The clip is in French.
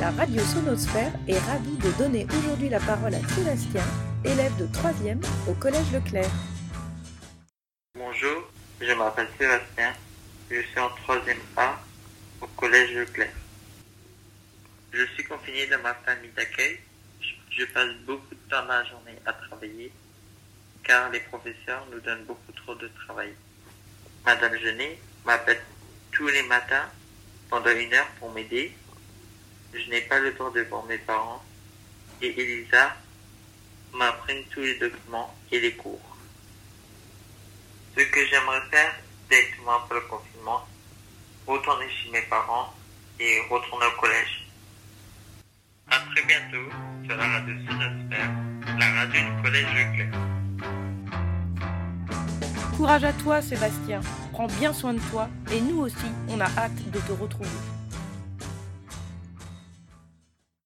La radio Sonosphère est ravie de donner aujourd'hui la parole à Sébastien, élève de 3e au Collège Leclerc. Bonjour, je m'appelle Sébastien, je suis en 3e A au Collège Leclerc. Je suis confiné dans ma famille d'accueil. Je passe beaucoup de temps la journée à travailler car les professeurs nous donnent beaucoup trop de travail. Madame Genet m'appelle tous les matins pendant une heure pour m'aider. Je n'ai pas le temps de voir mes parents et Elisa m'apprenne tous les documents et les cours. Ce que j'aimerais faire directement après le confinement, retourner chez mes parents et retourner au collège. À très bientôt sur la radio Sinosphère, la radio du collège Leclerc. Courage à toi Sébastien, prends bien soin de toi et nous aussi, on a hâte de te retrouver.